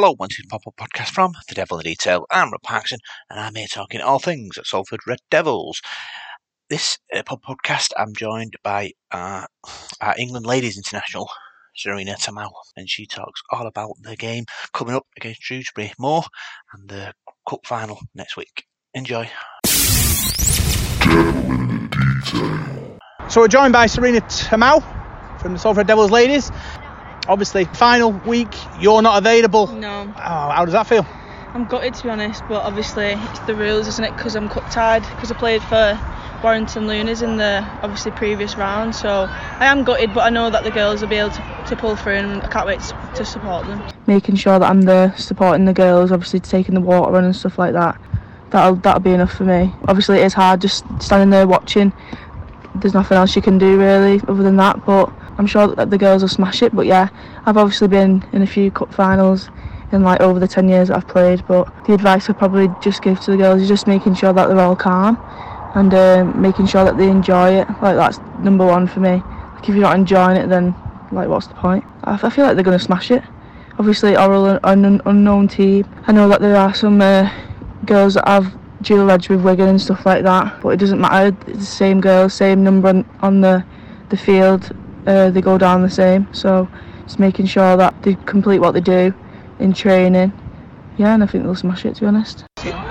Hello, one to pop up podcast from The Devil in Detail. I'm Rob Parkson, and I'm here talking all things at Salford Red Devils. This uh, podcast, I'm joined by uh, our England Ladies International, Serena Tamau, and she talks all about the game coming up against Dewsbury Moor and the cup final next week. Enjoy. So we're joined by Serena Tamau from the Salford Devils ladies. Obviously, final week, you're not available. No, Oh, how does that feel? I'm gutted to be honest, but obviously it's the rules, isn't it? Because I'm cup tied, because I played for Warrington Lunas in the obviously previous round. So I am gutted, but I know that the girls will be able to, to pull through, and I can't wait to, to support them. making sure that I'm there supporting the girls, obviously taking the water run and stuff like that. That'll that'll be enough for me. Obviously it is hard just standing there watching. There's nothing else you can do really other than that, but I'm sure that the girls will smash it. But yeah, I've obviously been in a few cup finals in like over the 10 years that I've played, but the advice I'd probably just give to the girls is just making sure that they're all calm and um, making sure that they enjoy it. Like that's number one for me. Like if you're not enjoying it, then like what's the point? I, I feel like they're gonna smash it obviously Oral are an un- unknown team. I know that there are some uh, girls that have dual reg with Wigan and stuff like that, but it doesn't matter. It's the same girls, same number on, on the the field. Uh, they go down the same. So just making sure that they complete what they do in training. Yeah, and I think they'll smash it. To be honest.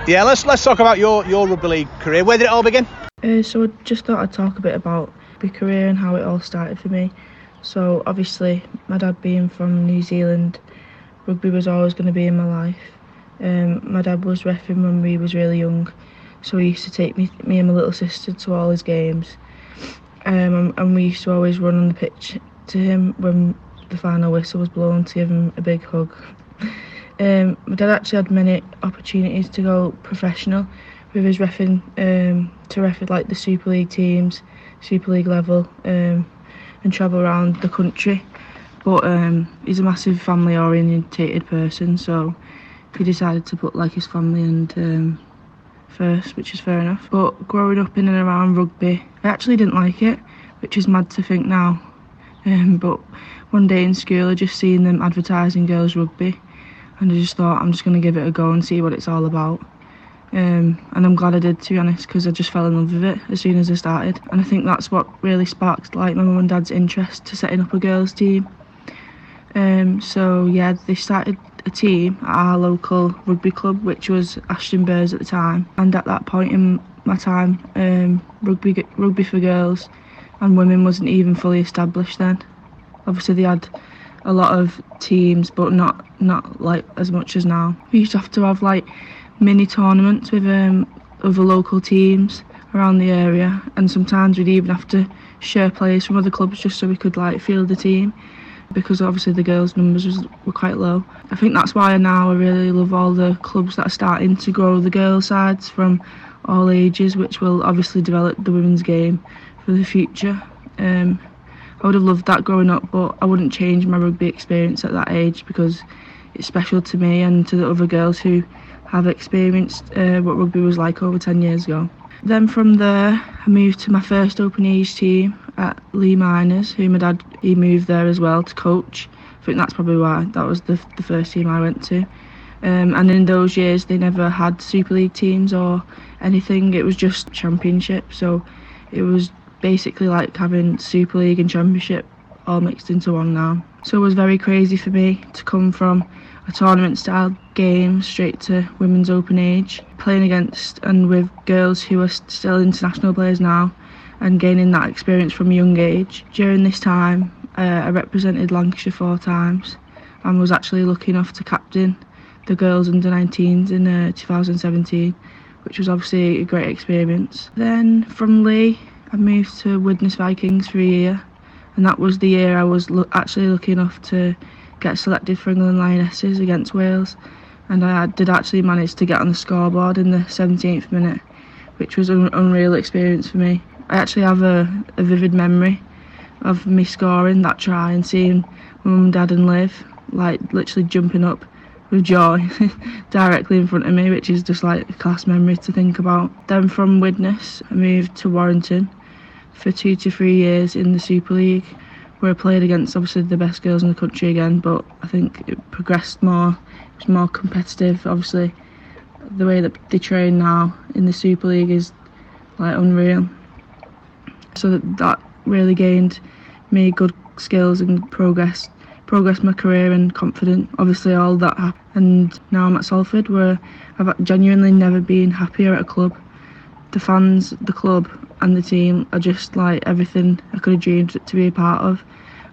Yeah, let's let's talk about your, your rugby league career. Where did it all begin? Uh, so I just thought I'd talk a bit about my career and how it all started for me. So obviously, my dad being from New Zealand, rugby was always going to be in my life. Um, my dad was refing when we was really young, so he used to take me, me and my little sister to all his games. Um, and, we used to always run on the pitch to him when the final whistle was blown to give him a big hug. Um, my dad actually had many opportunities to go professional with his refing um, to ref like the Super League teams, Super League level, um, and travel around the country. But um, he's a massive family orientated person, so he decided to put like his family and um, first, which is fair enough. But growing up in and around rugby, I actually didn't like it, which is mad to think now. Um, but one day in school, I just seen them advertising girls rugby, and I just thought I'm just gonna give it a go and see what it's all about. Um, and I'm glad I did to be honest because I just fell in love with it as soon as I started and I think that's what really sparked like my mum and dad's interest to setting up a girls team um, so yeah they started a team at our local rugby club which was Ashton Bears at the time. And at that point in my time um, rugby rugby for girls and women wasn't even fully established then. Obviously they had a lot of teams but not not like as much as now. We used to have to have like mini tournaments with um, other local teams around the area. And sometimes we'd even have to share players from other clubs just so we could like field the team because obviously the girls numbers was, were quite low. I think that's why now i really love all the clubs that are starting to grow the girls sides from all ages which will obviously develop the women's game for the future. Um, i would have loved that growing up but i wouldn't change my rugby experience at that age because it's special to me and to the other girls who have experienced uh, what rugby was like over 10 years ago. Then from there, I moved to my first open age team at Leigh Miners, who my dad he moved there as well to coach. I think that's probably why that was the the first team I went to. Um, and in those years, they never had Super League teams or anything. It was just Championship, so it was basically like having Super League and Championship all mixed into one now. So it was very crazy for me to come from a tournament style game straight to women's open age, playing against and with girls who are still international players now and gaining that experience from a young age. During this time, uh, I represented Lancashire four times and was actually lucky enough to captain the girls under 19s in uh, 2017, which was obviously a great experience. Then from Leigh, I moved to Widnes Vikings for a year, and that was the year I was lo- actually lucky enough to get selected for England Lionesses against Wales, and I did actually manage to get on the scoreboard in the 17th minute, which was an unreal experience for me. I actually have a, a vivid memory of me scoring that try and seeing mum, dad, and Liv like literally jumping up with joy directly in front of me, which is just like a class memory to think about. Then from Widnes, I moved to Warrington for two to three years in the Super League, where I played against obviously the best girls in the country again, but I think it progressed more, it was more competitive. Obviously, the way that they train now in the Super League is like unreal. So that, that really gained me good skills and progress progressed my career and confident. Obviously, all that happened, and now I'm at Salford, where I've genuinely never been happier at a club. The fans, the club, and the team are just like everything I could have dreamed to be a part of.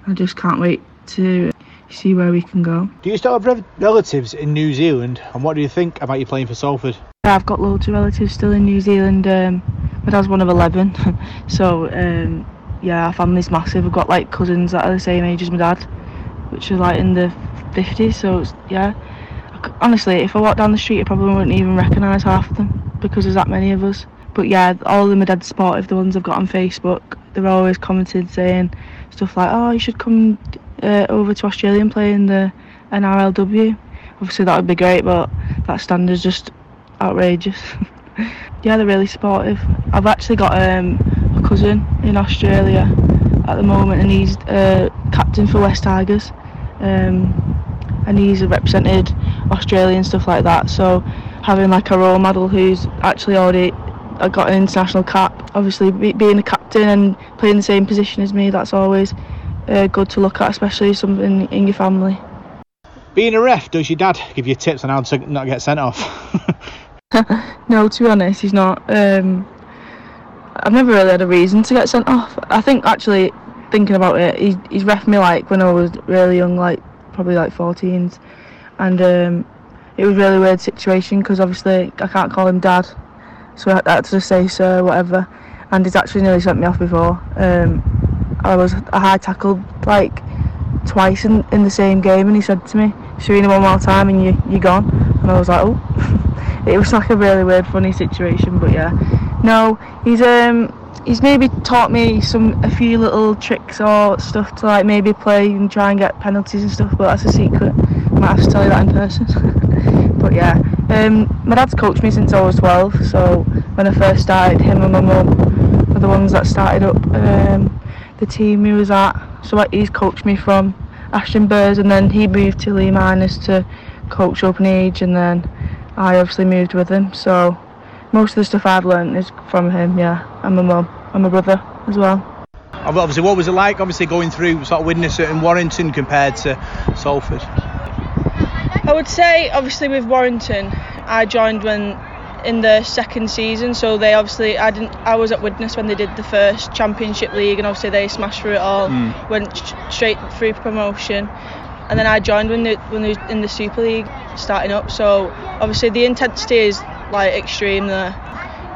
I just can't wait to see where we can go. Do you still have rev- relatives in New Zealand, and what do you think about you playing for Salford? I've got loads of relatives still in New Zealand. Um, my dad's one of 11, so um, yeah, our family's massive. we've got like cousins that are the same age as my dad, which are like in the 50s. So yeah, honestly, if I walked down the street, I probably wouldn't even recognise half of them because there's that many of us. But yeah, all of them are dead supportive. The ones I've got on Facebook, they're always commented saying stuff like, "Oh, you should come uh, over to Australia and play in the NRLW." Obviously, that would be great, but that standard's just outrageous. yeah, they're really supportive. I've actually got um, a cousin in Australia at the moment, and he's uh, captain for Wests Tigers, um, and he's represented Australia and stuff like that. So having like a role model who's actually already uh, got an international cap, obviously be, being a captain and playing the same position as me, that's always uh, good to look at, especially something in your family. Being a ref, does your dad give you tips on how to not get sent off? No, to be honest, he's not. Um, I've never really had a reason to get sent off. I think actually, thinking about it, he's he's ref me like when I was really young, like probably like 14s, and um, it was really weird situation because obviously I can't call him dad, so I had to just say sir, whatever. And he's actually nearly sent me off before. Um, I was a high tackled like twice in, in the same game, and he said to me, "Serena, one more time, and you you're gone." And I was like, "Oh." it was like a really weird, funny situation, but yeah. No, he's um he's maybe taught me some a few little tricks or stuff to like maybe play and try and get penalties and stuff, but that's a secret. Might have to tell you that in person. but yeah, um, my dad's coached me since I was 12, so when I first started, him and my mum were the ones that started up um, the team he was at. So like, he's coached me from Ashton Bears, and then he moved to Leigh Miners to coach Open Age, and then I obviously moved with him. So most of the stuff I've learned is from him, yeah, and my mum and my brother as well. Obviously, what was it like? Obviously, going through sort of Widnes and Warrington compared to Salford. I would say, obviously, with Warrington, I joined when in the second season, so they obviously I didn't I was at Widnes when they did the first Championship League, and obviously they smashed through it all, Mm. went sh- straight through promotion, and then I joined when they when was in the Super League starting up. So obviously the intensity is like extreme there.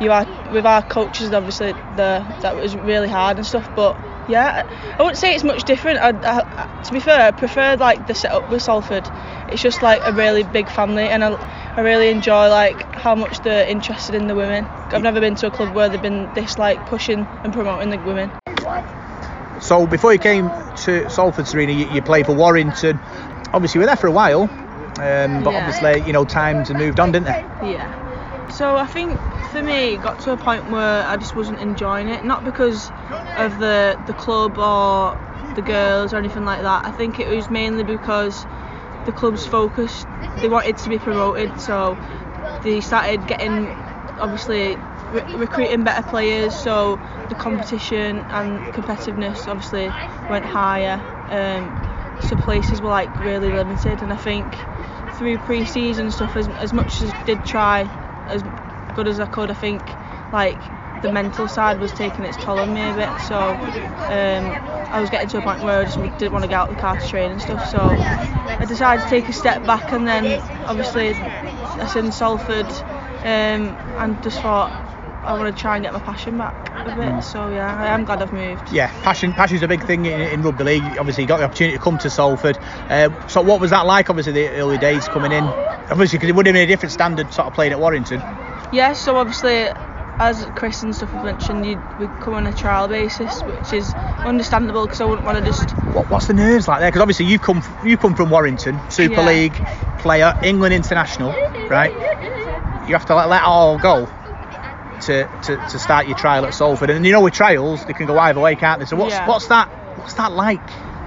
You are with our coaches, obviously the that was really hard and stuff, but. Yeah, I wouldn't say it's much different. I, I, to be fair, I prefer like the setup with Salford. It's just like a really big family, and I, I really enjoy like how much they're interested in the women. I've never been to a club where they've been this like pushing and promoting the women. So before you came to Salford, Serena, you, you played for Warrington. Obviously, you were there for a while, um, but Yeah. obviously, you know, times had moved on, didn't they? Yeah. So I think for me, it got to a point where I just wasn't enjoying it. Not because of the the club or the girls or anything like that. I think it was mainly because the club's focus. They wanted to be promoted, so they started getting obviously re- recruiting better players. So the competition and competitiveness obviously went higher. Um, so places were like really limited, and I think through pre-season stuff as, as much as I did try as good as I could I think like the mental side was taking its toll on me a bit so um, I was getting to a point where I just didn't want to get out of the car to train and stuff so I decided to take a step back and then obviously I seen Salford um, and just thought I want to try and get my passion back a bit so yeah I am glad I've moved Yeah, passion. Passion's a big thing in, in rugby league. Obviously, you got the opportunity to come to Salford. Uh, so, what was that like? Obviously, the early days coming in. Obviously, because it would have been a different standard, sort of playing at Warrington. Yeah, so obviously, as Chris and stuff have mentioned, you we come on a trial basis, which is understandable because I wouldn't want to just. What, what's the nerves like there? Because obviously, you come you come from Warrington, Super Yeah. League, player, England international, right? You have to let, let all go to, to, to start your trial at Salford. And you know with trials they can go either way, can't they? So what's Yeah. what's that what's that like?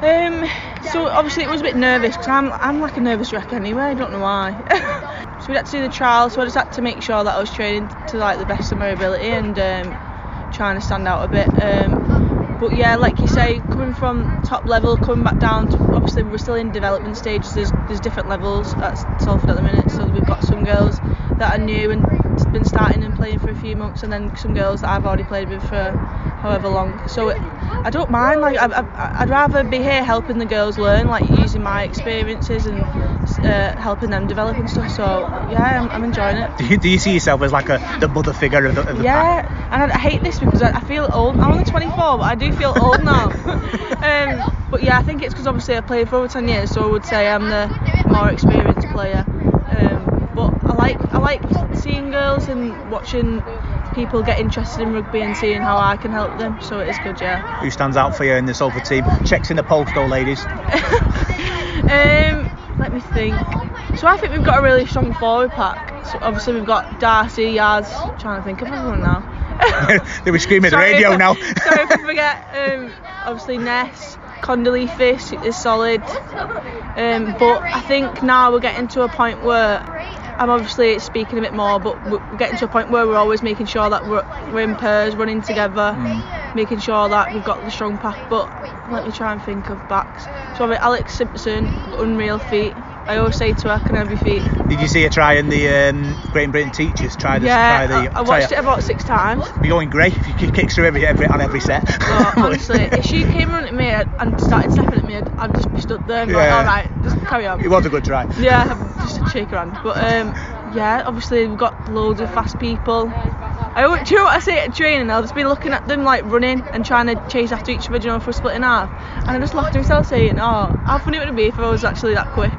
Um, so obviously it was a bit nervous because I'm I'm like a nervous wreck anyway. I don't know why. so we had to do the trial. So I just had to make sure that I was training to like the best of my ability and um, trying to stand out a bit. Um, but yeah, like you say, coming from top level, coming back down. To, obviously we're still in development stages. There's there's different levels at Salford at the minute. So we've got some girls that are new and been starting and playing for a few months, and then some girls that I've already played with for however long. So it, I don't mind. Like I, I'd rather be here helping the girls learn, like using my experiences and uh, helping them develop and stuff. So yeah, I'm, I'm enjoying it. Do you, do you see yourself as like a the mother figure of the, of the pack? Yeah, and I, I hate this because I, I feel old. I'm only 24, but I do feel old now. um, but yeah, I think it's because obviously I've played for over 10 years, so I would say I'm the more experienced player. Um, but I like I like seeing girls and watching people get interested in rugby and seeing how I can help them. So it is good, yeah. Who stands out for you in the Salford team? Checks in the post, though, ladies. Um, let me think. So I think we've got a really strong forward pack. So obviously we've got Darcy, Yaz. trying to think of everyone now. they were screaming at the radio if now. sorry if I forget. Um, obviously Ness, Condoleezza is solid. Um, but I think now we're getting to a point where I'm obviously speaking a bit more, but we're getting to a point where we're always making sure that we're, we're in pairs, running together, Mm. making sure that we've got the strong pack. But let me try and think of backs. So I've Alex Simpson, unreal feet. I always say to her, can I have your feet? Did you see her trying the um, Great Britain teachers? Try the yeah, try the. I, I watched it about six times. You're going great if you kick- kicks her every, every on every set. But honestly, if she came running at me and started stepping at me, I'd, I'd just be stood there and Yeah. like, alright, just carry on. it was a good try. Yeah, just a shake her hand. But um, yeah, obviously we've got loads of fast people. I do you know what I say at training? I'll just be looking at them like running and trying to chase after each other, you know, for a split in half. And I just laugh to myself saying, oh, how funny would it be if I was actually that quick?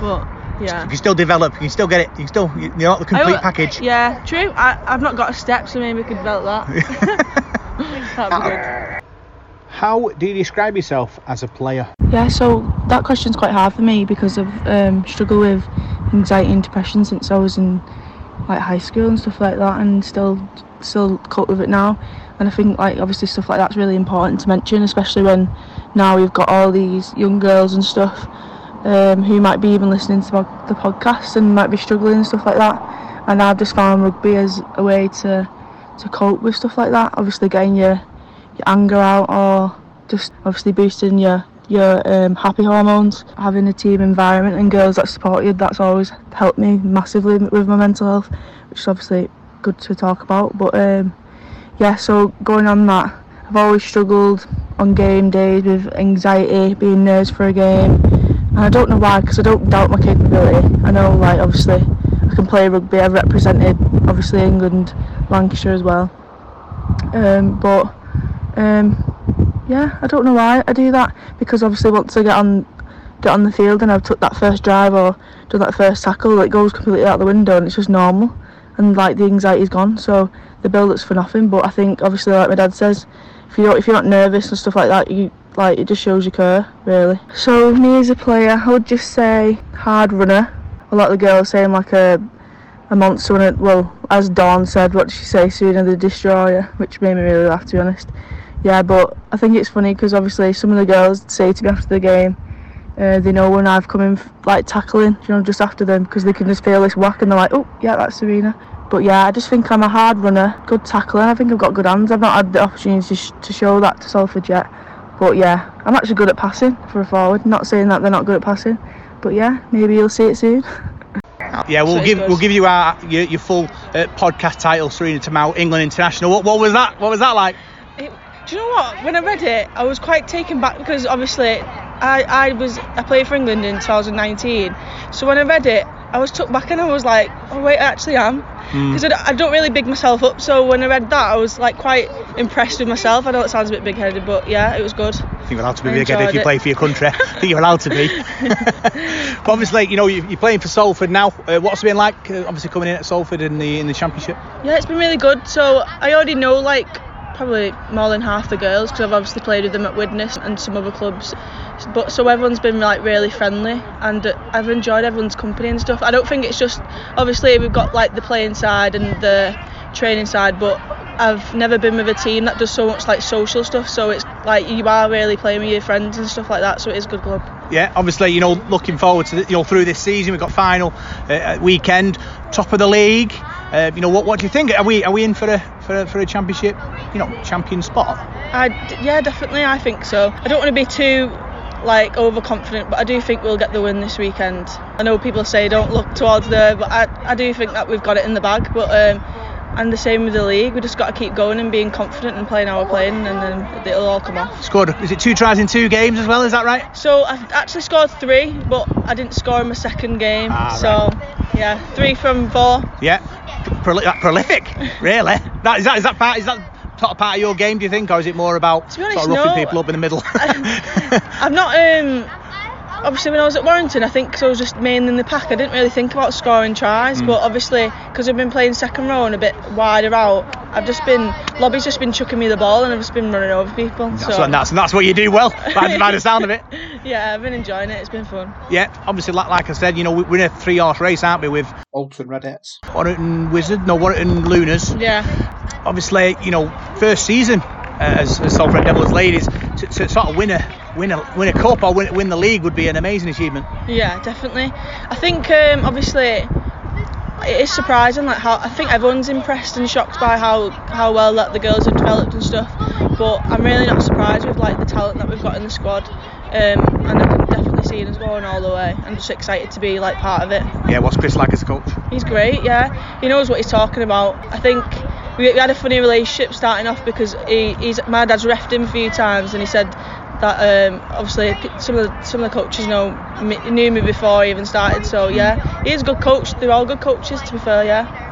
But yeah. You can still develop. You can still get it. You can still. You're not the complete I- package. Yeah, true. I, I've not got a step, so maybe we could develop that. That'd be good. How do you describe yourself as a player? Yeah, so that question's quite hard for me because I've um, struggled with anxiety and depression since I was in like high school and stuff like that, and still still cope with it now. And I think like obviously stuff like that's really important to mention, especially when now we've got all these young girls and stuff um, who might be even listening to the podcast and might be struggling and stuff like that. And I've just found rugby as a way to to cope with stuff like that. Obviously, getting your your anger out or just obviously boosting your your um, happy hormones. Having a team environment and girls that support you, that's always helped me massively with my mental health, which is obviously good to talk about. But um, yeah, so going on that, I've always struggled on game days with anxiety, being nervous for a game. And I don't know why, because I don't doubt my capability. I know, like, obviously, I can play rugby. I've represented, obviously, England, Lancashire as well. Um, but um, yeah, I don't know why I do that because obviously once I get on get on the field and I've took that first drive or done that first tackle, it goes completely out the window and it's just normal and like the anxiety's gone. So the build up's for nothing. But I think obviously like my dad says, if you don't if you're not nervous and stuff like that, you like it just shows you care really. So me as a player, I would just say hard runner. A lot of the girls say I'm like a a monster and well, as Dawn said, what did she say? Serena the Destroyer, which made me really laugh to be honest. Yeah, but I think it's funny because obviously some of the girls say to me after the game, uh, they know when I've come in like tackling, you know, just after them because they can just feel this whack and they're like, oh yeah, that's Serena. But yeah, I just think I'm a hard runner, good tackler. I think I've got good hands. I've not had the opportunity to, sh- to show that to Salford yet. But yeah, I'm actually good at passing for a forward. Not saying that they're not good at passing, but yeah, maybe you'll see it soon. Yeah, we'll So give we'll give you our your, your full uh, podcast title, Serena Tamau, England International. What, what was that? What was that like? It, do you know what? When I read it, I was quite taken back because obviously I, I was I played for England in 2019. So when I read it, I was took back and I was like, oh wait, I actually am. Because I, don't- I don't really big myself up. So when I read that, I was like quite impressed with myself. I know it sounds a bit big-headed, but yeah, it was good. I think you're allowed to be I big headed if you it. play for your country. I think you're allowed to be. but obviously, you know, you- you're playing for Salford now. Uh, what's it been like, uh, obviously, coming in at Salford in the in the Championship? Yeah, it's been really good. So I already know like probably more than half the girls because I've obviously played with them at Widnes and some other clubs. But so everyone's been like really friendly, and uh, I've enjoyed everyone's company and stuff. I don't think it's just obviously we've got like the playing side and the training side, but I've never been with a team that does so much like social stuff. So it's like you are really playing with your friends and stuff like that. So it is a good club. Yeah, obviously, you know, looking forward to the, you know through this season. We've got final uh, weekend, top of the league. Uh, you know, what what do you think? Are we are we in for a for a, for a championship? You know, champion spot. I yeah, definitely. I think so. I don't want to be too like overconfident, but I do think we'll get the win this weekend. I know people say don't look towards there, but I, I do think that we've got it in the bag. But um, and the same with the league. We just got to keep going and being confident and playing how we're playing, and then it'll all come off. Scored. Is it two tries in two games as well? Is that right? So I actually scored three, but I didn't score in my second game. Ah, so yeah, three from four. Yeah. Proli- that prolific, really. That is that is that part is that sort of part of your game? Do you think, or is it more about honest, sort of roughing no. people up in the middle? I'm not um obviously when I was at Warrington I think 'cause I was just mainly in the pack I didn't really think about scoring tries Hmm. but obviously because I've been playing second row and a bit wider out I've just been Lobby's just been chucking me the ball and I've just been running over people That's, so what, that's, that's what you do well, by, by the sound of it. yeah I've been enjoying it it's been fun Yeah, obviously, like, like I said, you know, we- we're in a three horse race, aren't we, with Oulton Raidettes, Warrington Wizard, no, Warrington Lunars. yeah Obviously, you know, first season uh, as, as Salford Devils ladies, to, sort of win a win a win a cup or win, win the league would be an amazing achievement. Yeah, definitely. I think um, obviously it is surprising like how I think everyone's impressed and shocked by how how well that the girls have developed and stuff. But I'm really not surprised with like the talent that we've got in the squad. Um, and I can definitely see us going all the way. I'm just excited to be like part of it. Yeah, what's Chris like as a coach? He's great, yeah. He knows what he's talking about. I think we, we had a funny relationship starting off because he, he's my dad's refed him a few times and he said that um, obviously some of the, some of the coaches know me, knew me before he even started. So yeah, he is a good coach. They're all good coaches to be fair, yeah.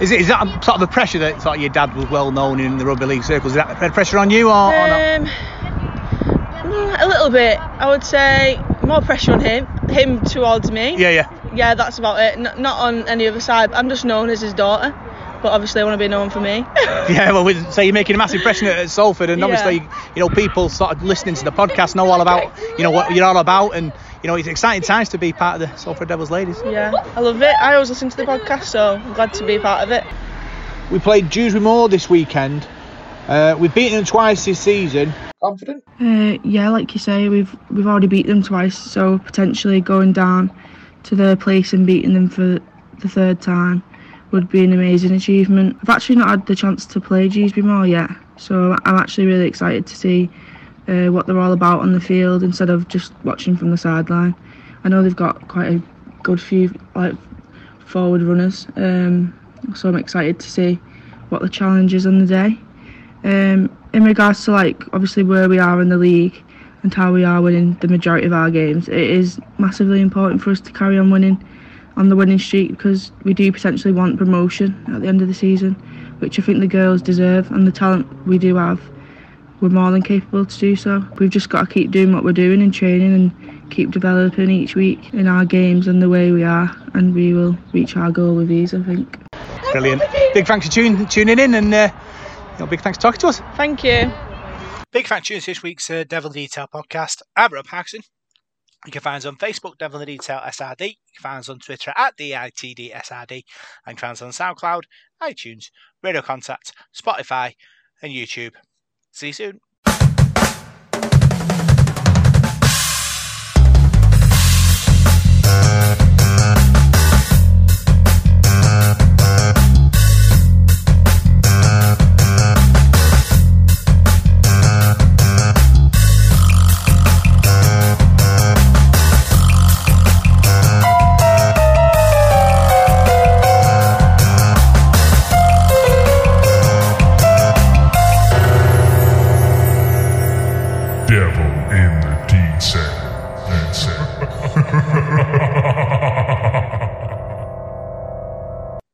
Is it is that sort of the pressure that sort of your dad was well known in the rugby league circles? Is that a pressure on you or, or not? Um, a little bit, I would say. More pressure on him, him towards me. Yeah, yeah. Yeah, that's about it. N- not on any other side. I'm just known as his daughter, but obviously I want to be known for me. Yeah, well, with, so you're making a massive impression at, at Salford, and Yeah. obviously, you know, people sort of listening to the podcast know all about, you know, what you're all about, and you know, it's exciting times to be part of the Salford Devils ladies. Yeah, I love it. I always listen to the podcast, so I'm glad to be part of it. We played Dewsbury Moor this weekend. Uh, we've beaten them twice this season. Confident? Uh, yeah, like you say, we've we've already beat them twice, so potentially going down to their place and beating them for the third time would be an amazing achievement. I've actually not had the chance to play Dewsbury Moor yet, so I'm actually really excited to see uh, what they're all about on the field instead of just watching from the sideline. I know they've got quite a good few like forward runners, um, so I'm excited to see what the challenge is on the day. Um, in regards to like obviously where we are in the league and how we are winning the majority of our games, it is massively important for us to carry on winning on the winning streak because we do potentially want promotion at the end of the season, which I think the girls deserve and the talent we do have, we're more than capable to do so. We've just got to keep doing what we're doing in training and keep developing each week in our games and the way we are, and we will reach our goal with ease, I think. Brilliant. Big thanks for tune, tuning in, and uh, you know, big thanks for talking to us. Thank you. Big thanks to you to this week's uh, Devil Detail podcast. I'm Rob Paxton. You can find us on Facebook, Devil in the Detail SRD. You can find us on Twitter at DITDSRD. And you can find us on SoundCloud, iTunes, Radio Contact, Spotify, and YouTube. See you soon.